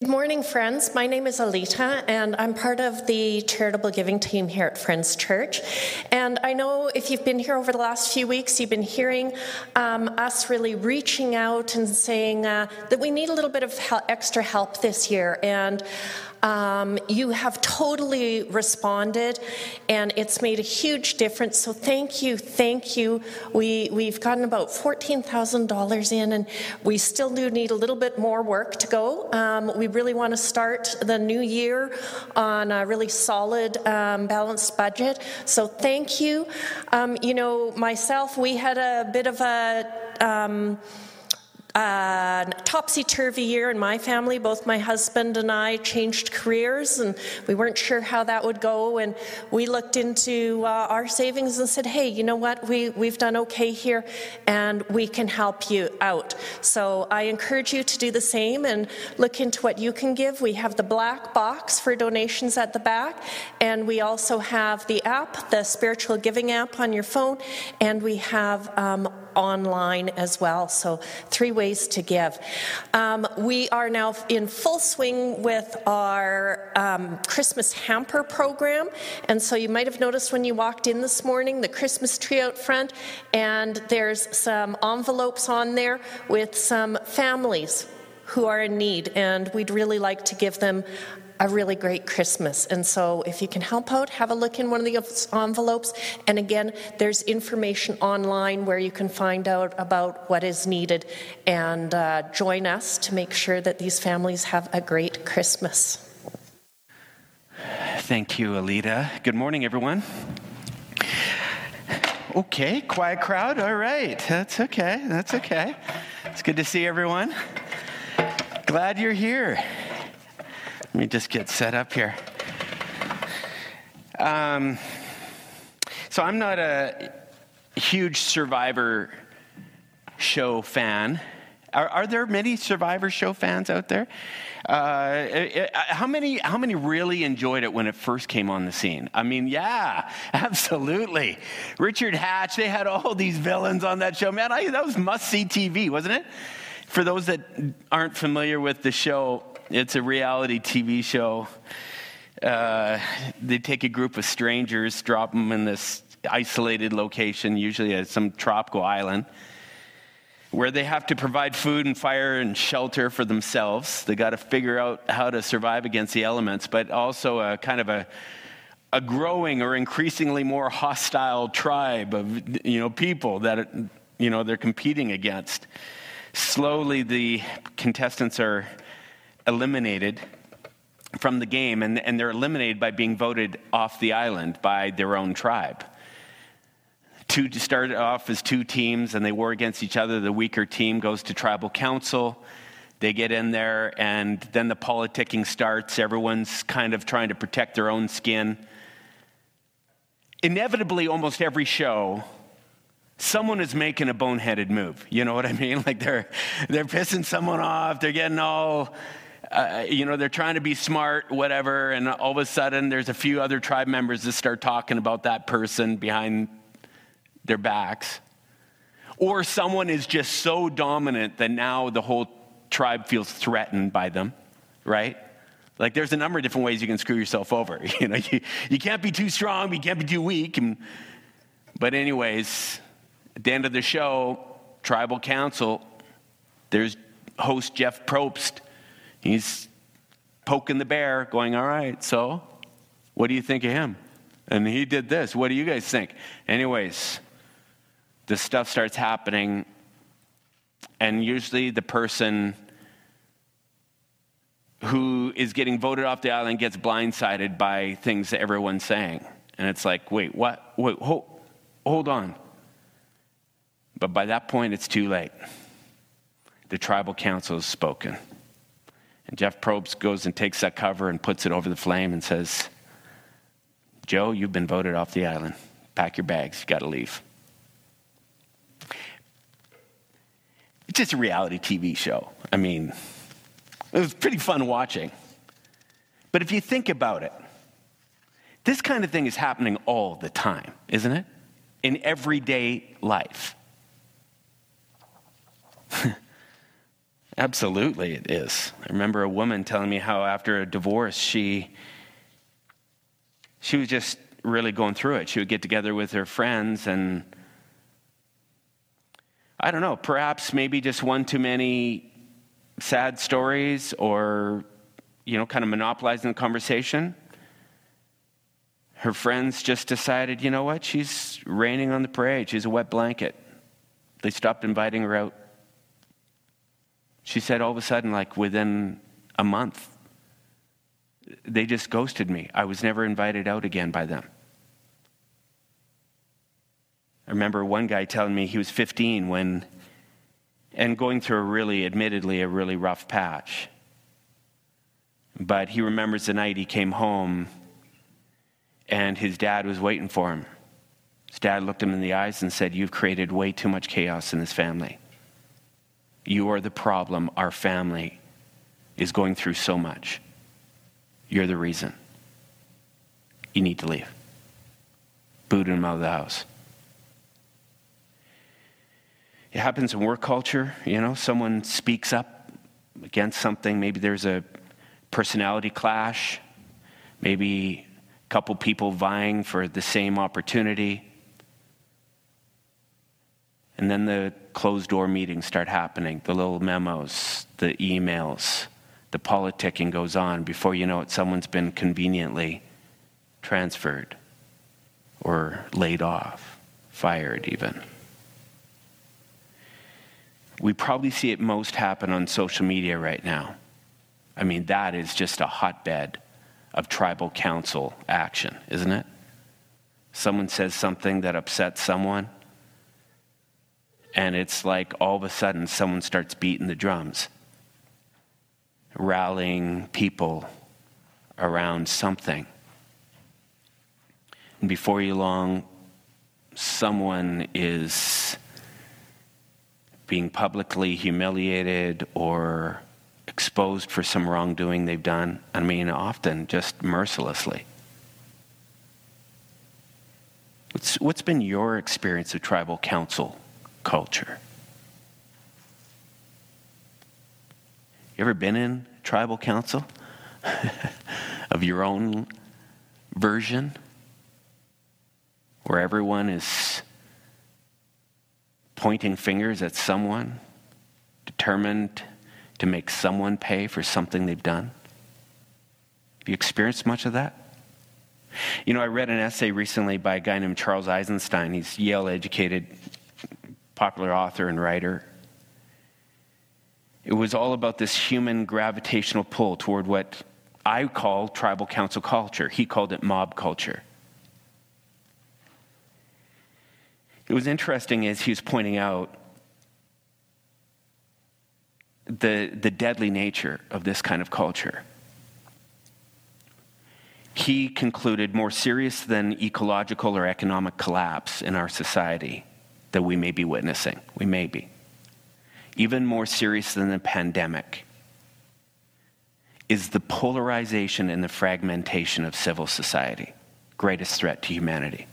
Good morning, friends. My name is Alita, and I'm part of the charitable giving team here at Friends Church. And I know if you've been here over the last few weeks, you've been hearing um, us really reaching out and saying uh, that we need a little bit of extra help this year. And um, you have totally responded, and it's made a huge difference. So thank you, thank you. We we've gotten about fourteen thousand dollars in, and we still do need a little bit more work to go. Um, we really want to start the new year on a really solid, um, balanced budget. So thank you. Um, you know, myself, we had a bit of a um, uh, topsy turvy year in my family. Both my husband and I changed careers, and we weren't sure how that would go. And we looked into uh, our savings and said, "Hey, you know what? We we've done okay here, and we can help you out." So I encourage you to do the same and look into what you can give. We have the black box for donations at the back, and we also have the app, the spiritual giving app on your phone, and we have um, online as well. So, three ways to give. Um, we are now in full swing with our um, Christmas hamper program. And so, you might have noticed when you walked in this morning the Christmas tree out front, and there's some envelopes on there with some families who are in need, and we'd really like to give them a really great Christmas. And so, if you can help out, have a look in one of the envelopes. And again, there's information online where you can find out about what is needed and uh, join us to make sure that these families have a great Christmas. Thank you, Alita. Good morning, everyone. Okay, quiet crowd. All right. That's okay. That's okay. It's good to see everyone. Glad you're here. Let me just get set up here. Um, so, I'm not a huge Survivor show fan. Are, are, there many Survivor show fans out there? Uh, uh, how many? How many really enjoyed it when it first came on the scene? I mean, yeah, absolutely. Richard Hatch. They had all these villains on that show. Man, I, that was must see TV, wasn't it? For those that aren't familiar with the show, it's a reality TV show. Uh, they take a group of strangers, drop them in this isolated location, usually at some tropical island, where they have to provide food and fire and shelter for themselves. They got to figure out how to survive against the elements, but also a kind of a a growing or increasingly more hostile tribe of you know people that you know they're competing against. Slowly, the contestants are eliminated from the game, and, and they're eliminated by being voted off the island by their own tribe. Two started off as two teams, and they war against each other. The weaker team goes to tribal council. They get in there, and then the politicking starts. Everyone's kind of trying to protect their own skin. Inevitably, almost every show someone is making a boneheaded move. You know what I mean? Like they're they're pissing someone off. They're getting all uh, you know, they're trying to be smart, whatever, and all of a sudden there's a few other tribe members that start talking about that person behind their backs. Or someone is just so dominant that now the whole tribe feels threatened by them, right? Like there's a number of different ways you can screw yourself over. You know, you, you can't be too strong, you can't be too weak. And, but anyways, at the end of the show, tribal council, there's host Jeff Probst He's poking the bear, going, All right, so what do you think of him? And he did this. What do you guys think? Anyways, this stuff starts happening, and usually the person who is getting voted off the island gets blindsided by things that everyone's saying. And it's like, wait, what? Wait, hold, hold on. But by that point, it's too late. The tribal council has spoken. And Jeff Probst goes and takes that cover and puts it over the flame and says, Joe, you've been voted off the island. Pack your bags, you got to leave. It's just a reality TV show. I mean, it was pretty fun watching. But if you think about it, this kind of thing is happening all the time, isn't it? In everyday life. Absolutely, it is. I remember a woman telling me how after a divorce, she she was just really going through it. She would get together with her friends and I don't know, perhaps maybe just one too many sad stories or, you know, kind of monopolizing the conversation. Her friends just decided, you know what, she's raining on the parade. She's a wet blanket. They stopped inviting her out. She said all of a sudden, like within a month, they just ghosted me. I was never invited out again by them. I remember one guy telling me he was 15 when, and going through a really, admittedly, a really rough patch. But he remembers the night he came home and his dad was waiting for him. His dad looked him in the eyes and said, You've created way too much chaos in this family. You are the problem. Our family is going through so much. You're the reason. You need to leave. Booted him out of the house. It happens in work culture, you know, someone speaks up against something. Maybe there's a personality clash. Maybe a couple people vying for the same opportunity. And then the closed door meetings start happening, the little memos, the emails, the politicking goes on. Before you know it, someone's been conveniently transferred or laid off, fired even. We probably see it most happen on social media right now. I mean, that is just a hotbed of tribal council action, isn't it? Someone says something that upsets someone, and it's like all of a sudden someone starts beating the drums, rallying people around something. And before you long, someone is being publicly humiliated or exposed for some wrongdoing they've done. I mean, often just mercilessly. What's, what's been your experience of tribal council culture? You ever been in tribal council of your own version where everyone is pointing fingers at someone, determined to make someone pay for something they've done? Have you experienced much of that? You know, I read an essay recently by a guy named Charles Eisenstein. He's Yale educated, popular author and writer. It was all about this human gravitational pull toward what I call tribal council culture. He called it mob culture. It was interesting as he was pointing out the, the deadly nature of this kind of culture. He concluded more serious than ecological or economic collapse in our society that we may be witnessing. We may be. Even more serious than the pandemic is the polarization and the fragmentation of civil society, greatest threat to humanity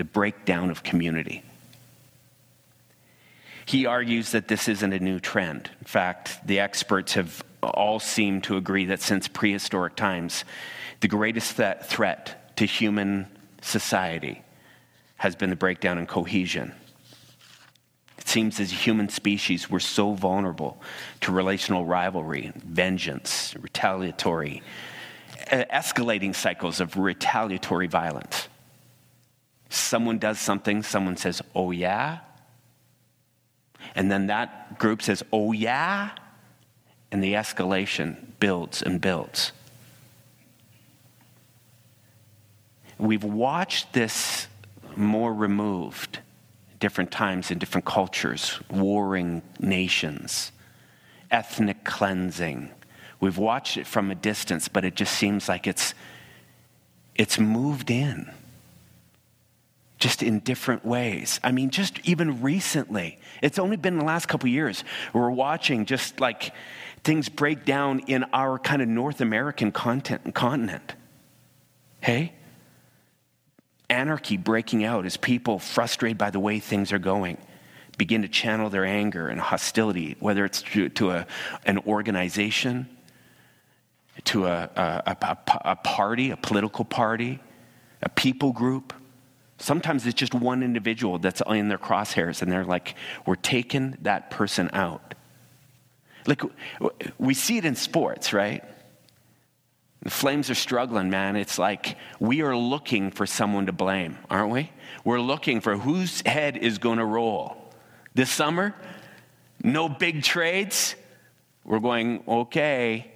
the breakdown of community. He argues that this isn't a new trend. In fact, the experts have all seemed to agree that since prehistoric times, the greatest th- threat to human society has been the breakdown in cohesion. It seems as a human species, we're so vulnerable to relational rivalry, vengeance, retaliatory, escalating cycles of retaliatory violence. Someone does something, someone says, oh yeah. And then that group says, oh yeah. And the escalation builds and builds. We've watched this more removed different times in different cultures, warring nations, ethnic cleansing. We've watched it from a distance, but it just seems like it's, it's moved in just in different ways. I mean, just even recently, it's only been the last couple years, we're watching just like things break down in our kind of North American content, continent. Hey? Anarchy breaking out as people frustrated by the way things are going begin to channel their anger and hostility, whether it's to, to a, an organization, to a, a, a, a party, a political party, a people group. Sometimes it's just one individual that's in their crosshairs, and they're like, we're taking that person out. Like, we see it in sports, right? The Flames are struggling, man. It's like we are looking for someone to blame, aren't we? We're looking for whose head is going to roll. This summer, no big trades. We're going, okay,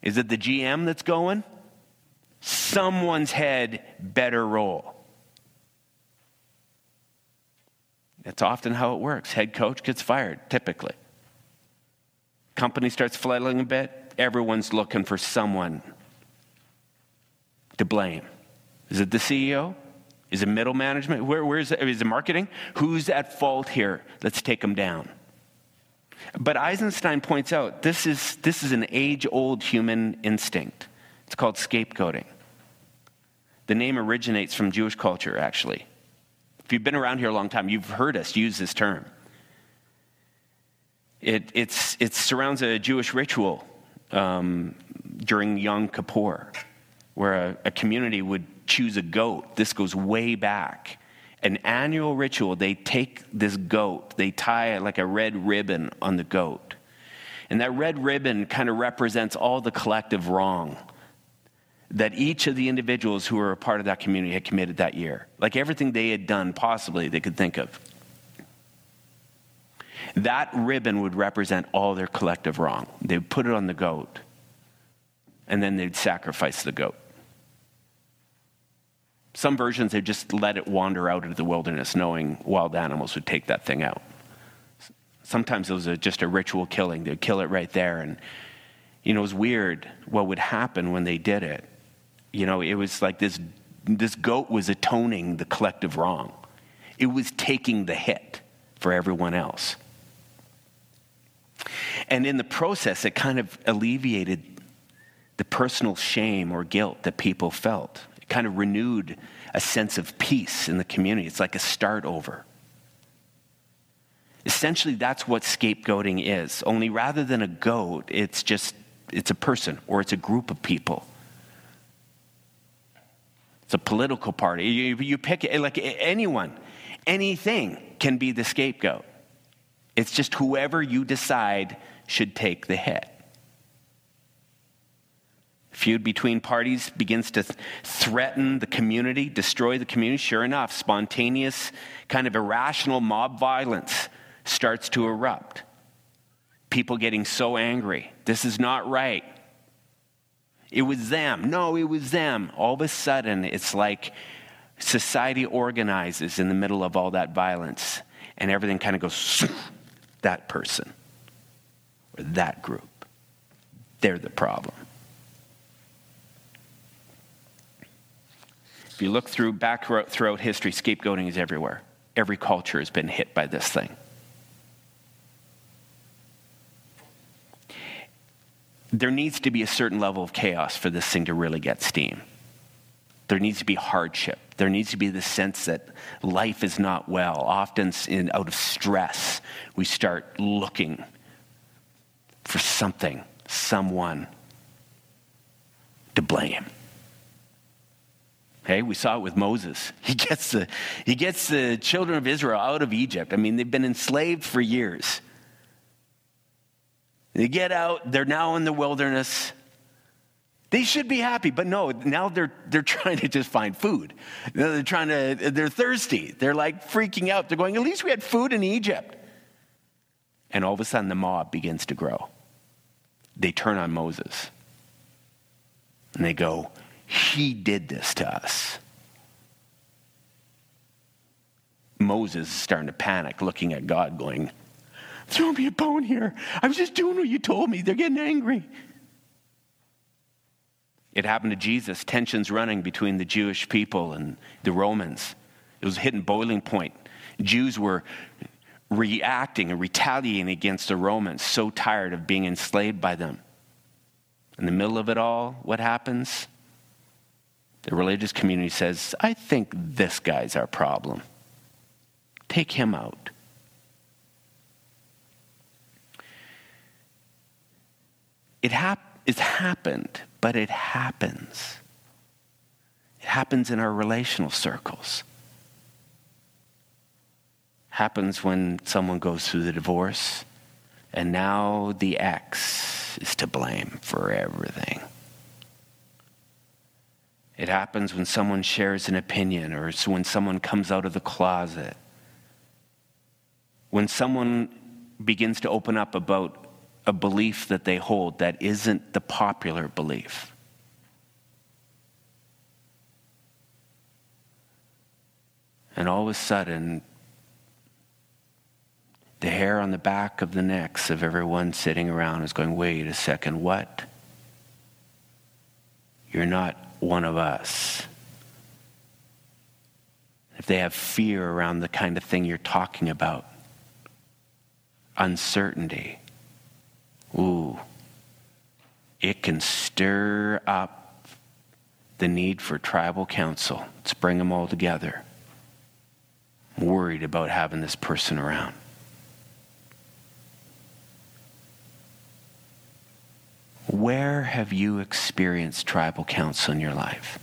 is it the GM that's going? Someone's head better roll. That's often how it works. Head coach gets fired, typically. Company starts flailing a bit, everyone's looking for someone to blame? Is it the CEO? Is it middle management? Where, where is, it? is it marketing? Who's at fault here? Let's take them down. But Eisenstein points out this is, this is an age old human instinct. It's called scapegoating. The name originates from Jewish culture, actually. If you've been around here a long time, you've heard us use this term. It, it surrounds a Jewish ritual um, during Yom Kippur where a, a community would choose a goat. This goes way back. An annual ritual, they take this goat, they tie like a red ribbon on the goat. And that red ribbon kind of represents all the collective wrong that each of the individuals who were a part of that community had committed that year. Like everything they had done, possibly, they could think of. That ribbon would represent all their collective wrong. They would put it on the goat, and then they'd sacrifice the goat. Some versions, they just let it wander out into the wilderness, knowing wild animals would take that thing out. Sometimes it was a, just a ritual killing. They'd kill it right there. And, you know, it was weird what would happen when they did it. You know, it was like this, this goat was atoning the collective wrong, it was taking the hit for everyone else. And in the process, it kind of alleviated the personal shame or guilt that people felt kind of renewed a sense of peace in the community. It's like a start over. Essentially, that's what scapegoating is. Only rather than a goat, it's just it's a person or it's a group of people. It's a political party. You, you pick it, like anyone, anything can be the scapegoat. It's just whoever you decide should take the hit. Feud between parties begins to th- threaten the community, destroy the community. Sure enough, spontaneous, kind of irrational mob violence starts to erupt. People getting so angry. This is not right. It was them. No, it was them. All of a sudden, it's like society organizes in the middle of all that violence, and everything kind of goes, that person or that group. They're the problem. If you look through back throughout history, scapegoating is everywhere. Every culture has been hit by this thing. There needs to be a certain level of chaos for this thing to really get steam. There needs to be hardship. There needs to be the sense that life is not well. Often, in, out of stress, we start looking for something, someone to blame. Okay, we saw it with Moses. He gets the, he gets the children of Israel out of Egypt. I mean, they've been enslaved for years. They get out, they're now in the wilderness. They should be happy, but no, now they're, they're trying to just find food. They're trying to, they're thirsty. They're like freaking out. They're going, at least we had food in Egypt. And all of a sudden, the mob begins to grow. They turn on Moses. And they go, he did this to us. Moses is starting to panic, looking at God, going, Throw me a bone here. I was just doing what you told me. They're getting angry. It happened to Jesus, tensions running between the Jewish people and the Romans. It was hitting boiling point. Jews were reacting and retaliating against the Romans, so tired of being enslaved by them. In the middle of it all, what happens? the religious community says, I think this guy's our problem. Take him out. It hap- it's happened, but it happens. It happens in our relational circles. Happens when someone goes through the divorce, and now the ex is to blame for everything. It happens when someone shares an opinion or when someone comes out of the closet. When someone begins to open up about a belief that they hold that isn't the popular belief. And all of a sudden, the hair on the back of the necks of everyone sitting around is going, wait a second, what? You're not one of us. If they have fear around the kind of thing you're talking about, uncertainty, ooh, it can stir up the need for tribal council. Let's bring them all together. I'm worried about having this person around. Where have you experienced tribal council in your life?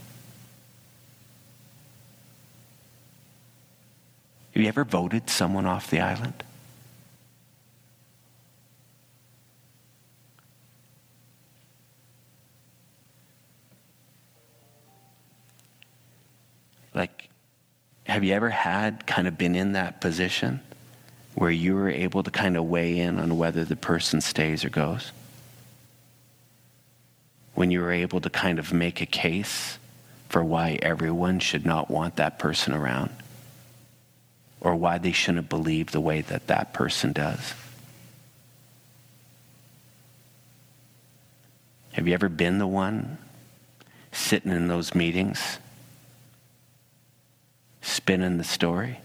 Have you ever voted someone off the island? Like, have you ever had kind of been in that position where you were able to kind of weigh in on whether the person stays or goes? When you were able to kind of make a case for why everyone should not want that person around or why they shouldn't believe the way that that person does. Have you ever been the one sitting in those meetings, spinning the story?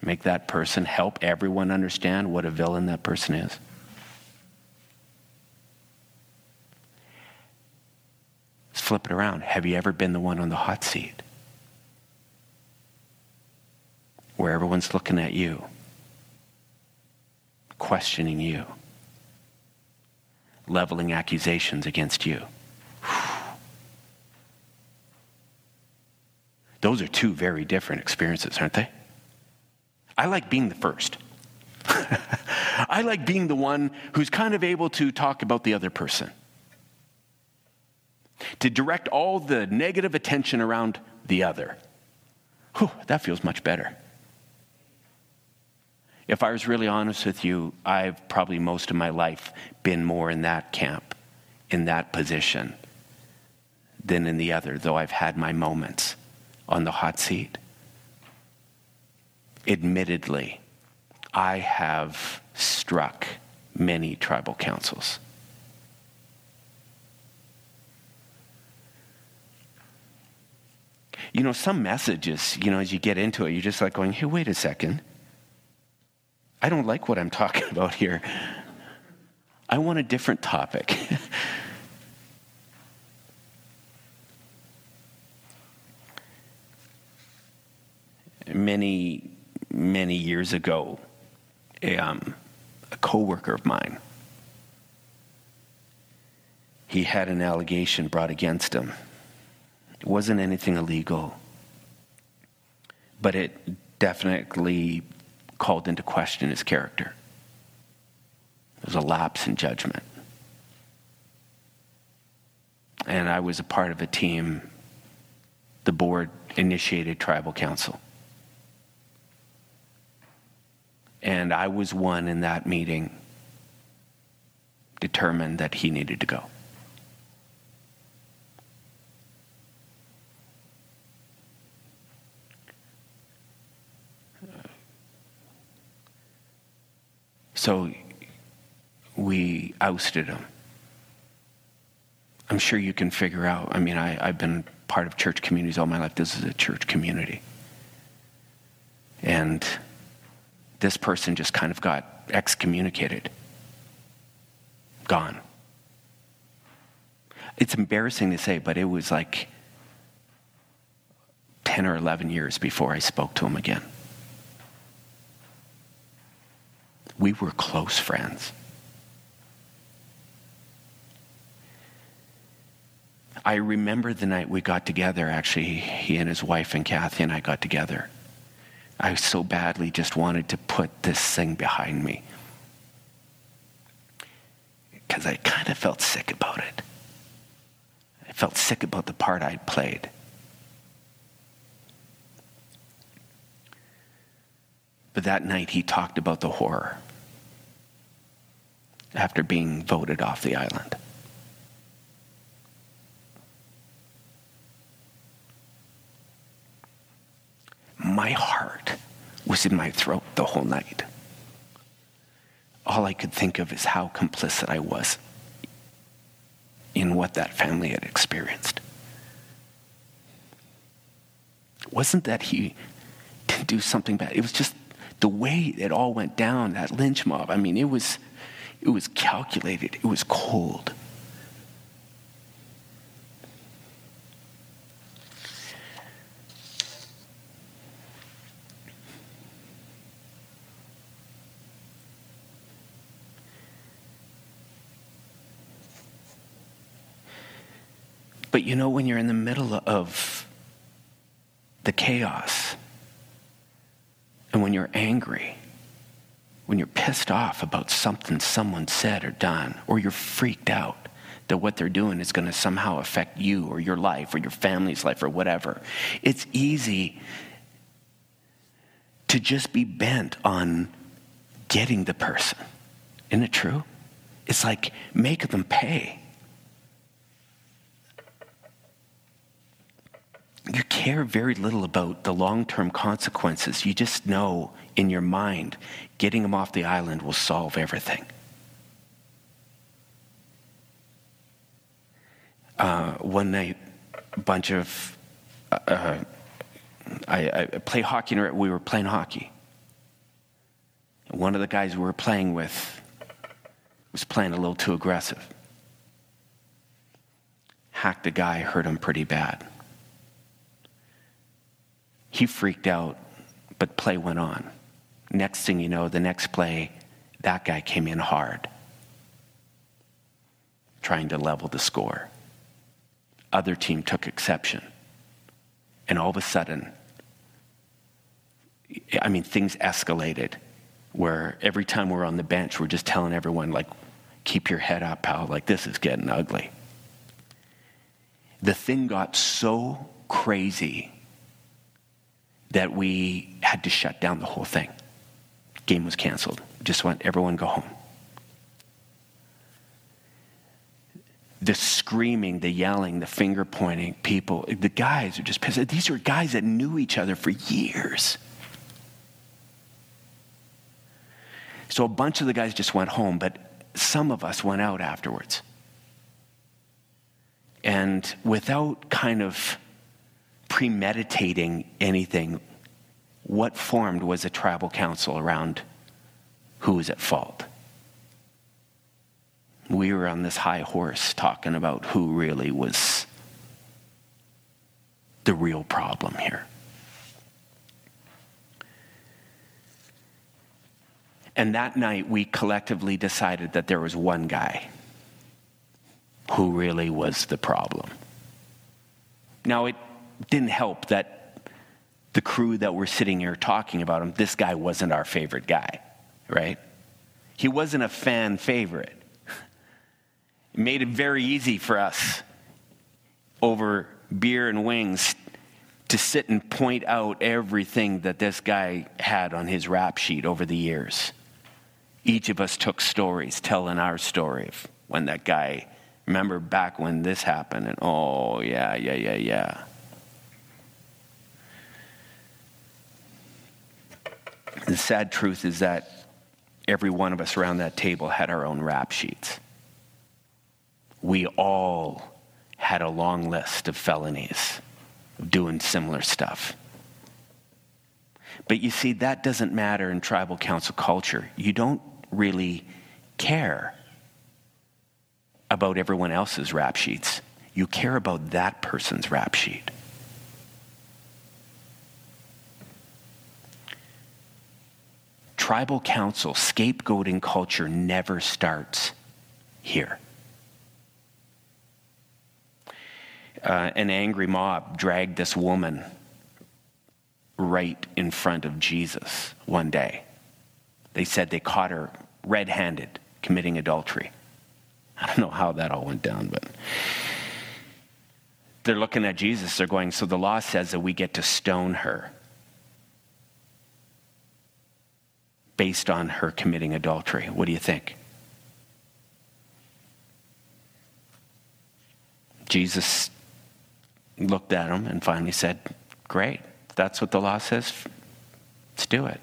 Make that person help everyone understand what a villain that person is? Flip it around. Have you ever been the one on the hot seat? Where everyone's looking at you, questioning you, leveling accusations against you. Those are two very different experiences, aren't they? I like being the first. I like being the one who's kind of able to talk about the other person to direct all the negative attention around the other. Whew, that feels much better. If I was really honest with you, I've probably most of my life been more in that camp, in that position, than in the other, though I've had my moments on the hot seat. Admittedly, I have struck many tribal councils. You know, some messages, you know, as you get into it, you're just like going, hey, wait a second. I don't like what I'm talking about here. I want a different topic. many, many years ago, a, um, a coworker of mine, he had an allegation brought against him it wasn't anything illegal, but it definitely called into question his character. It was a lapse in judgment. And I was a part of a team, the board initiated tribal council. And I was one in that meeting determined that he needed to go. So we ousted him. I'm sure you can figure out. I mean, I, I've been part of church communities all my life. This is a church community. And this person just kind of got excommunicated, gone. It's embarrassing to say, but it was like 10 or 11 years before I spoke to him again. We were close friends. I remember the night we got together, actually, he and his wife and Kathy and I got together. I so badly just wanted to put this thing behind me because I kind of felt sick about it. I felt sick about the part I'd played. But that night he talked about the horror after being voted off the island. My heart was in my throat the whole night. All I could think of is how complicit I was in what that family had experienced. Wasn't that he didn't do something bad. It was just the way it all went down, that lynch mob. I mean, it was, it was calculated. It was cold. But you know, when you're in the middle of the chaos, and when you're angry, when you're pissed off about something someone said or done, or you're freaked out that what they're doing is going to somehow affect you or your life or your family's life or whatever, it's easy to just be bent on getting the person. Isn't it true? It's like make them pay. You care very little about the long term consequences. You just know in your mind getting them off the island will solve everything. Uh, one night, a bunch of uh, uh I, I play hockey. We were playing hockey. One of the guys we were playing with was playing a little too aggressive. Hacked a guy, hurt him pretty bad. He freaked out, but play went on. Next thing you know, the next play, that guy came in hard, trying to level the score. Other team took exception. And all of a sudden, I mean, things escalated where every time we're on the bench, we're just telling everyone, like, keep your head up, pal. Like, this is getting ugly. The thing got so crazy that we had to shut down the whole thing. Game was canceled. Just went, everyone go home. The screaming, the yelling, the finger pointing, people, the guys are just pissed. These are guys that knew each other for years. So a bunch of the guys just went home, but some of us went out afterwards. And without kind of premeditating anything. What formed was a tribal council around who was at fault. We were on this high horse talking about who really was the real problem here. And that night, we collectively decided that there was one guy who really was the problem. Now, it didn't help that the crew that were sitting here talking about him, this guy wasn't our favorite guy, right? He wasn't a fan favorite. It made it very easy for us over beer and wings to sit and point out everything that this guy had on his rap sheet over the years. Each of us took stories telling our story of when that guy, remember back when this happened, and oh, yeah, yeah, yeah, yeah. The sad truth is that every one of us around that table had our own rap sheets. We all had a long list of felonies of doing similar stuff. But you see, that doesn't matter in tribal council culture. You don't really care about everyone else's rap sheets. You care about that person's rap sheet. Tribal council, scapegoating culture never starts here. uh, an angry mob dragged this woman right in front of Jesus one day. They said they caught her red handed committing adultery. I don't know how that all went down, but they're looking at Jesus. They're going, So the law says that we get to stone her based on her committing adultery. What do you think? Jesus looked at him and finally said, Great, that's what the law says. Let's do it.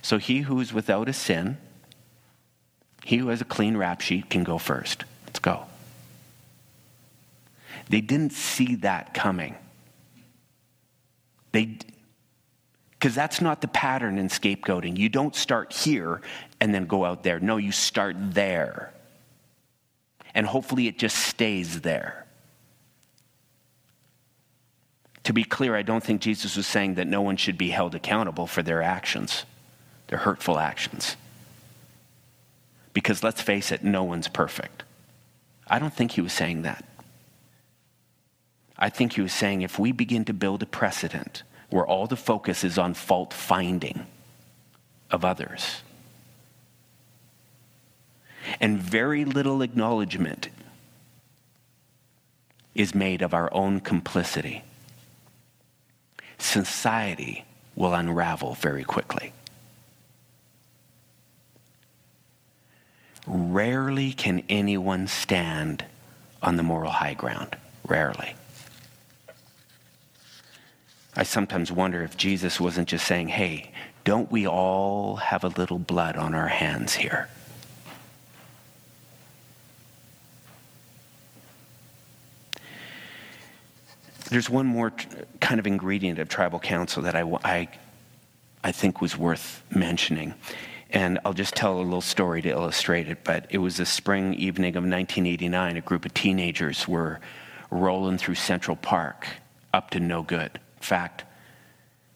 So he who is without a sin, he who has a clean rap sheet can go first. Let's go. They didn't see that coming. They because that's not the pattern in scapegoating. You don't start here and then go out there. No, you start there. And hopefully it just stays there. To be clear, I don't think Jesus was saying that no one should be held accountable for their actions, their hurtful actions. Because let's face it, no one's perfect. I don't think he was saying that. I think he was saying if we begin to build a precedent where all the focus is on fault finding of others, and very little acknowledgement is made of our own complicity society will unravel very quickly. Rarely can anyone stand on the moral high ground. Rarely. I sometimes wonder if Jesus wasn't just saying, hey, don't we all have a little blood on our hands here? There's one more kind of ingredient of tribal council that I, I, I think was worth mentioning. And I'll just tell a little story to illustrate it. But it was a spring evening of 1989. A group of teenagers were rolling through Central Park up to no good. Fact,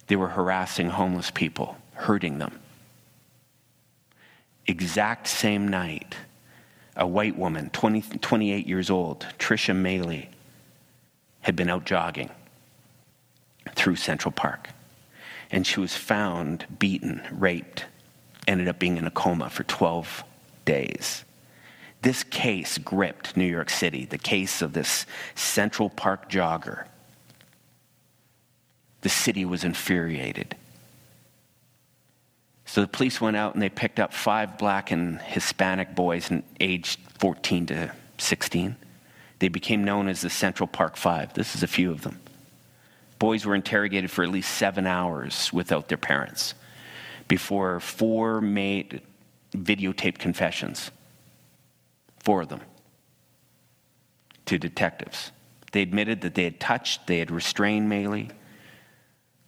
they were harassing homeless people, hurting them. Exact same night, a white woman, 20, 28 years old, Trisha Meili, had been out jogging through Central Park. And she was found beaten, raped, ended up being in a coma for 12 days. This case gripped New York City, the case of this Central Park jogger. The city was infuriated. So the police went out and they picked up five black and Hispanic boys aged 14 to 16 they became known as the Central Park Five. This is a few of them. Boys were interrogated for at least seven hours without their parents before four made videotaped confessions. Four of them to detectives. They admitted that they had touched, they had restrained Meili,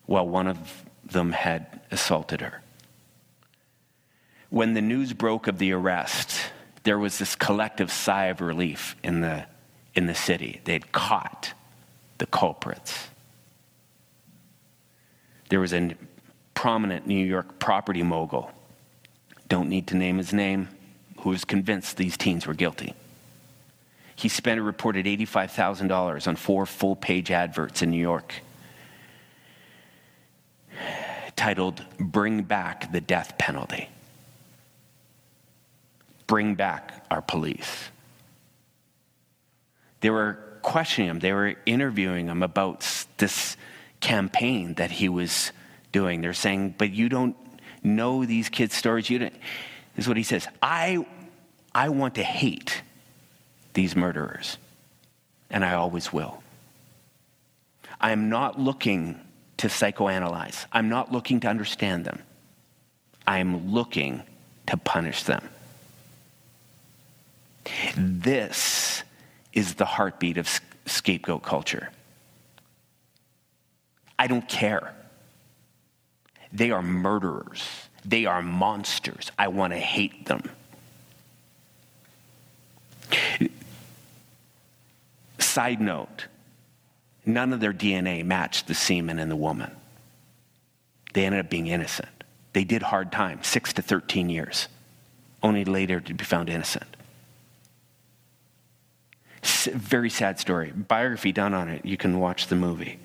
while one of them had assaulted her. When the news broke of the arrest, there was this collective sigh of relief in the in the city. They'd caught the culprits. There was a prominent New York property mogul, don't need to name his name, who was convinced these teens were guilty. He spent a reported $85,000 on four full page adverts in New York titled Bring Back the Death Penalty. Bring back our police. They were questioning him, they were interviewing him about this campaign that he was doing. They're saying, But you don't know these kids' stories. You don't. This is what he says I, I want to hate these murderers, and I always will. I am not looking to psychoanalyze, I'm not looking to understand them. I am looking to punish them. This is the heartbeat of scapegoat culture. I don't care. They are murderers. They are monsters. I want to hate them. Side note none of their DNA matched the semen in the woman. They ended up being innocent. They did hard time, six to 13 years, only later to be found innocent. Very sad story. Biography done on it. You can watch the movie.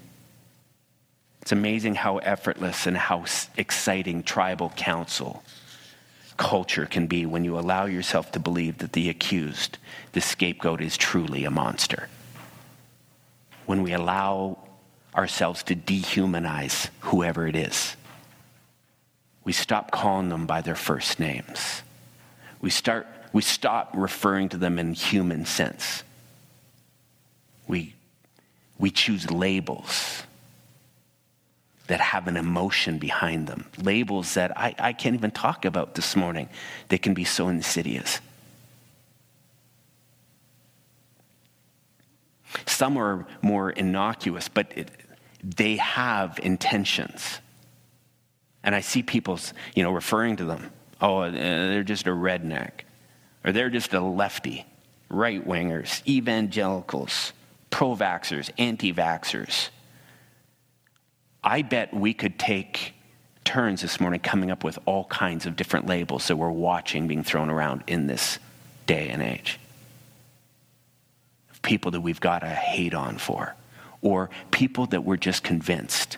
It's amazing how effortless and how exciting tribal council culture can be when you allow yourself to believe that the accused, the scapegoat, is truly a monster. When we allow ourselves to dehumanize whoever it is, we stop calling them by their first names. We, start, we stop referring to them in human sense. We, we choose labels that have an emotion behind them, labels that I, I can't even talk about this morning. They can be so insidious. Some are more innocuous, but it, they have intentions. And I see people, you know, referring to them. Oh, uh, they're just a redneck, or they're just a lefty, right wingers, evangelicals, pro vaxxers, anti vaxxers. I bet we could take turns this morning coming up with all kinds of different labels that we're watching being thrown around in this day and age. People that we've got to hate on for, or people that we're just convinced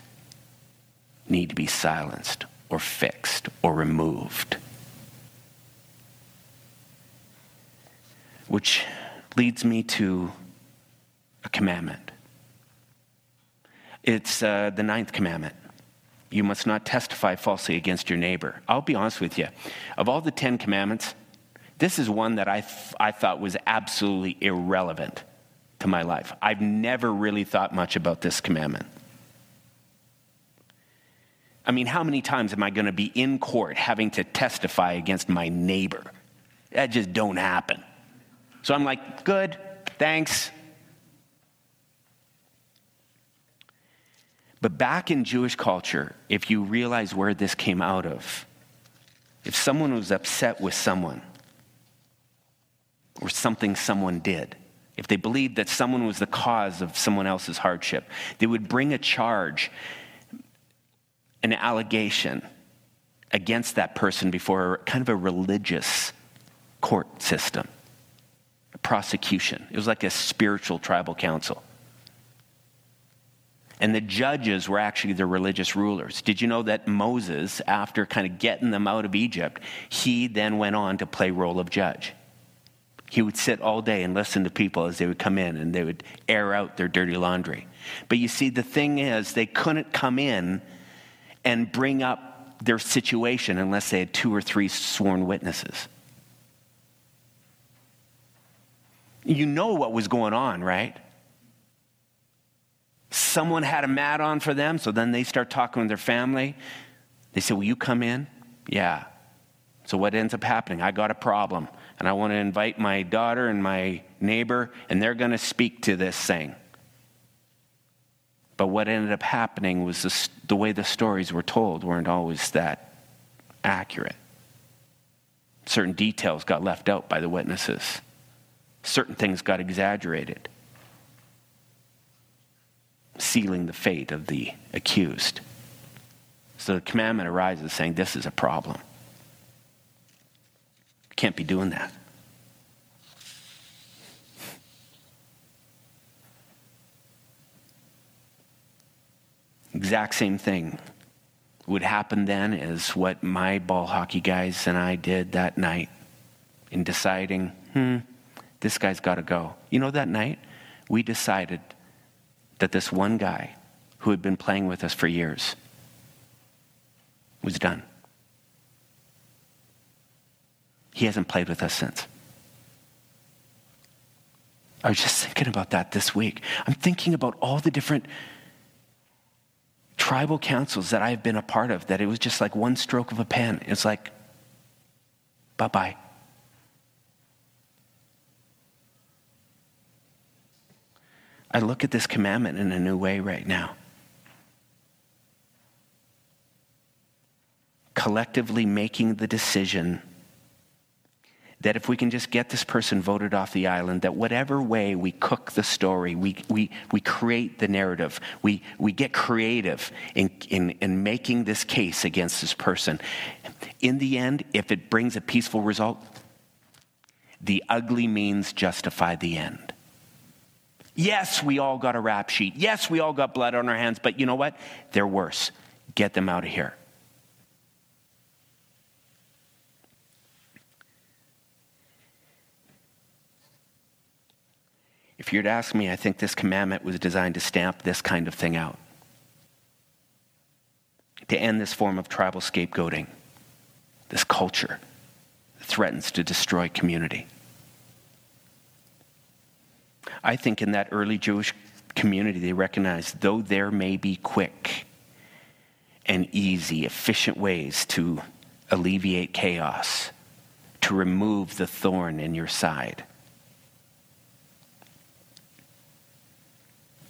need to be silenced or fixed or removed. Which leads me to a commandment. It's uh, the ninth commandment. You must not testify falsely against your neighbor. I'll be honest with you. Of all the Ten Commandments, this is one that I, th- I thought was absolutely irrelevant to my life. I've never really thought much about this commandment. I mean, how many times am I going to be in court having to testify against my neighbor? That just don't happen. So I'm like, good, thanks. But back in Jewish culture, if you realize where this came out of, if someone was upset with someone or something someone did, if they believed that someone was the cause of someone else's hardship, they would bring a charge an allegation against that person before kind of a religious court system, a prosecution. It was like a spiritual tribal council. And the judges were actually the religious rulers. Did you know that Moses, after kind of getting them out of Egypt, he then went on to play role of judge? He would sit all day and listen to people as they would come in and they would air out their dirty laundry. But you see, the thing is, they couldn't come in and bring up their situation unless they had two or three sworn witnesses. You know what was going on, right? Someone had a mat on for them, so then they start talking with their family. They say, Will you come in? Yeah. So what ends up happening? I got a problem, and I want to invite my daughter and my neighbor, and they're going to speak to this thing. But what ended up happening was the, the way the stories were told weren't always that accurate. Certain details got left out by the witnesses, certain things got exaggerated, sealing the fate of the accused. So the commandment arises saying this is a problem. Can't be doing that. Exact same thing would happen then as what my ball hockey guys and I did that night in deciding, hmm, this guy's got to go. You know, that night we decided that this one guy who had been playing with us for years was done. He hasn't played with us since. I was just thinking about that this week. I'm thinking about all the different tribal councils that I've been a part of that it was just like one stroke of a pen. It's like, bye bye. I look at this commandment in a new way right now. Collectively making the decision that if we can just get this person voted off the island, that whatever way we cook the story, we, we, we create the narrative, we, we get creative in, in, in making this case against this person. In the end, if it brings a peaceful result, the ugly means justify the end. Yes, we all got a rap sheet. Yes, we all got blood on our hands, but you know what? They're worse. Get them out of here. If you'd ask me, I think this commandment was designed to stamp this kind of thing out, to end this form of tribal scapegoating, this culture that threatens to destroy community. I think in that early Jewish community, they recognized though there may be quick and easy, efficient ways to alleviate chaos, to remove the thorn in your side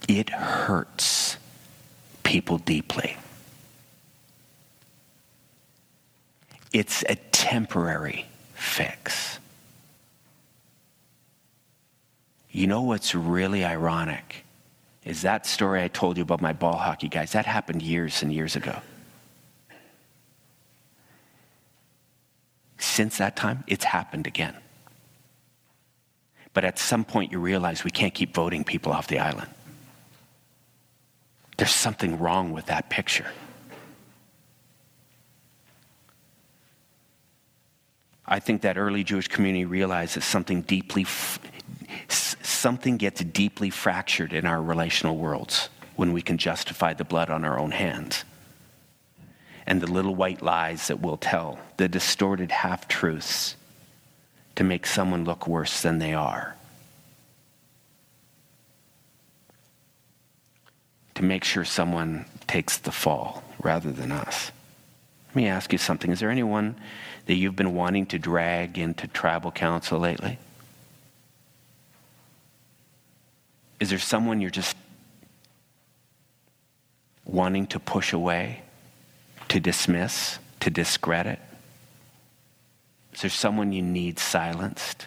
it hurts people deeply. It's a temporary fix. You know what's really ironic is that story I told you about my ball hockey guys. That happened years and years ago. Since that time, it's happened again. But at some point, you realize we can't keep voting people off the island. There's something wrong with that picture. I think that early Jewish community realized that something deeply, something gets deeply fractured in our relational worlds when we can justify the blood on our own hands. And the little white lies that we'll tell, the distorted half truths to make someone look worse than they are. To make sure someone takes the fall rather than us. Let me ask you something. Is there anyone that you've been wanting to drag into tribal council lately? Is there someone you're just wanting to push away, to dismiss, to discredit? Is there someone you need silenced?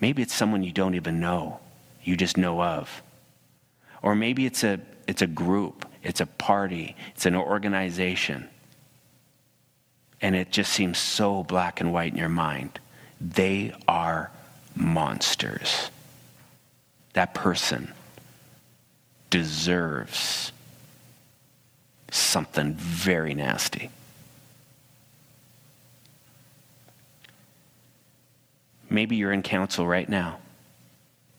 Maybe it's someone you don't even know you just know of. Or maybe it's a, it's a group, it's a party, it's an organization. And it just seems so black and white in your mind. They are monsters. That person deserves something very nasty. Maybe you're in council right now.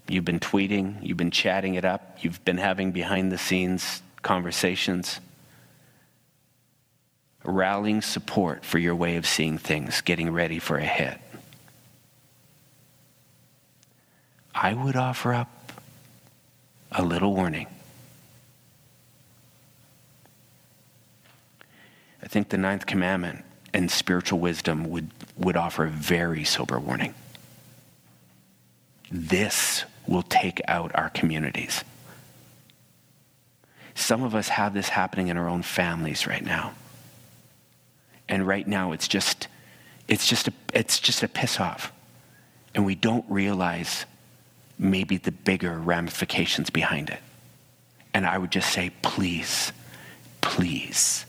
You've been tweeting, you've been chatting it up, you've been having behind the scenes conversations, rallying support for your way of seeing things, getting ready for a hit. I would offer up a little warning. I think the ninth commandment and spiritual wisdom would, would offer a very sober warning. This will take out our communities. Some of us have this happening in our own families right now. And right now it's just it's just a it's just a piss off. And we don't realize maybe the bigger ramifications behind it. And I would just say please please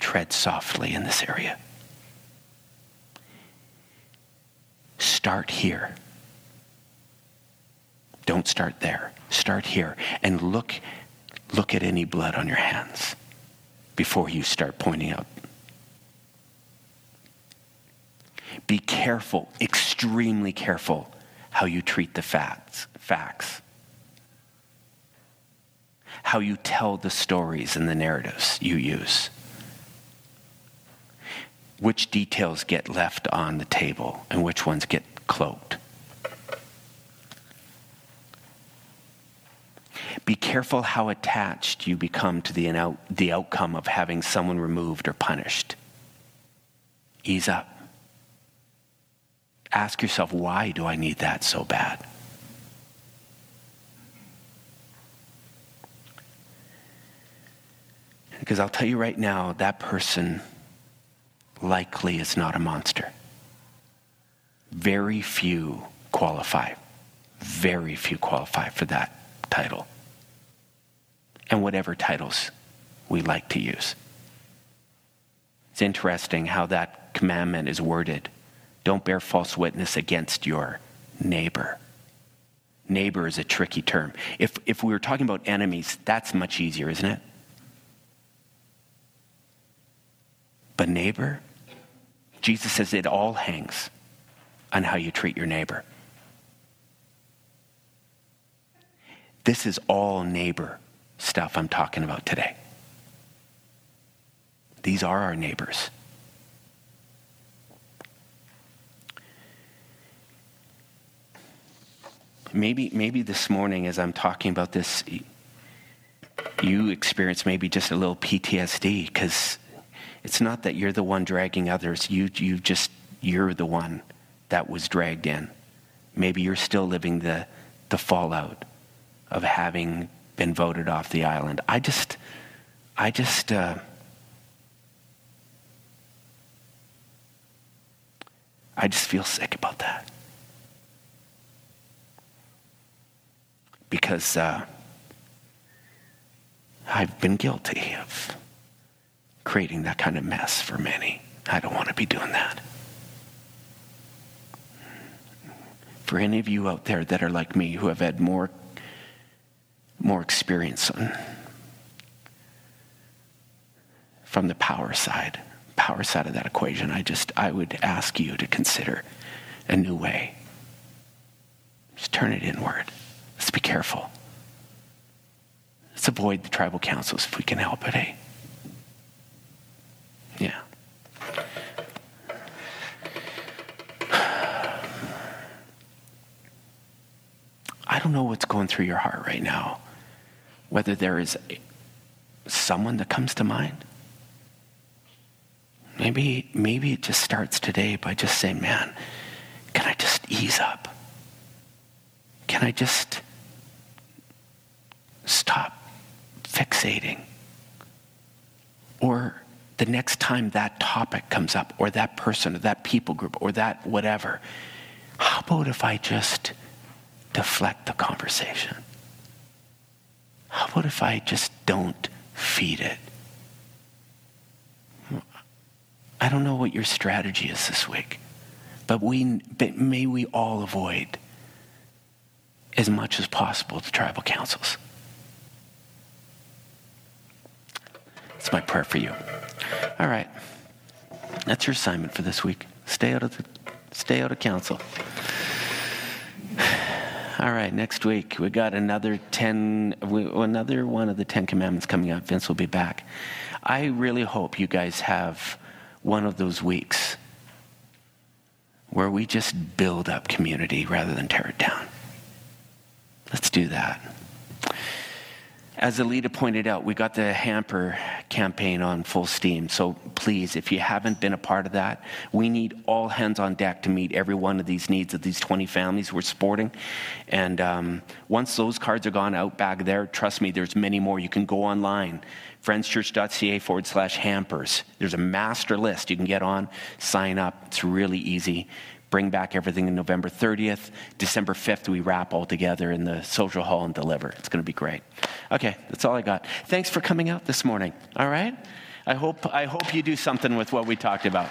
tread softly in this area. Start here. Don't start there. Start here and look, look at any blood on your hands before you start pointing out. Be careful, extremely careful, how you treat the facts. facts. How you tell the stories and the narratives you use. Which details get left on the table and which ones get cloaked. Be careful how attached you become to the, out, the outcome of having someone removed or punished. Ease up. Ask yourself, why do I need that so bad? Because I'll tell you right now, that person likely is not a monster. Very few qualify. Very few qualify for that title and whatever titles we like to use. It's interesting how that commandment is worded Don't bear false witness against your neighbor. Neighbor is a tricky term. If, if we were talking about enemies, that's much easier, isn't it? But neighbor, Jesus says it all hangs on how you treat your neighbor. This is all neighbor stuff I'm talking about today. These are our neighbors. Maybe, maybe this morning, as I'm talking about this, you experience maybe just a little PTSD because it's not that you're the one dragging others. You, you just, you're the one that was dragged in. Maybe you're still living the, the fallout of having been voted off the island. I just, I just, uh, I just feel sick about that. Because uh, I've been guilty of creating that kind of mess for many. I don't want to be doing that. For any of you out there that are like me who have had more, more experience from the power side, power side of that equation, I just, I would ask you to consider a new way. Just turn it inward. Let's be careful. Let's avoid the tribal councils if we can help it, eh? Yeah. I don't know what's going through your heart right now. Whether there is someone that comes to mind Maybe, maybe it just starts today by just saying, man, can I just ease up? Can I just stop fixating? Or the next time that topic comes up, or that person, or that people group, or that whatever, how about if I just deflect the conversation? How about if I just don't feed it? I don't know what your strategy is this week, but, we, but may we all avoid as much as possible the tribal councils. It's my prayer for you. All right. That's your assignment for this week. Stay out of the, stay out of council. All right, next week we got another 10 another one of the 10 commandments coming up. Vince will be back. I really hope you guys have one of those weeks where we just build up community rather than tear it down. Let's do that. As Alita pointed out, we got the hamper campaign on full steam. So please, if you haven't been a part of that, we need all hands on deck to meet every one of these needs of these 20 families we're supporting. And um, once those cards are gone out back there, trust me, there's many more. You can go online friendschurch.ca forward slash hampers. There's a master list you can get on, sign up. It's really easy. Bring back everything in November 30th. December 5th, we wrap all together in the social hall and deliver. It's going to be great. Okay, that's all I got. Thanks for coming out this morning. All right? I hope, I hope you do something with what we talked about.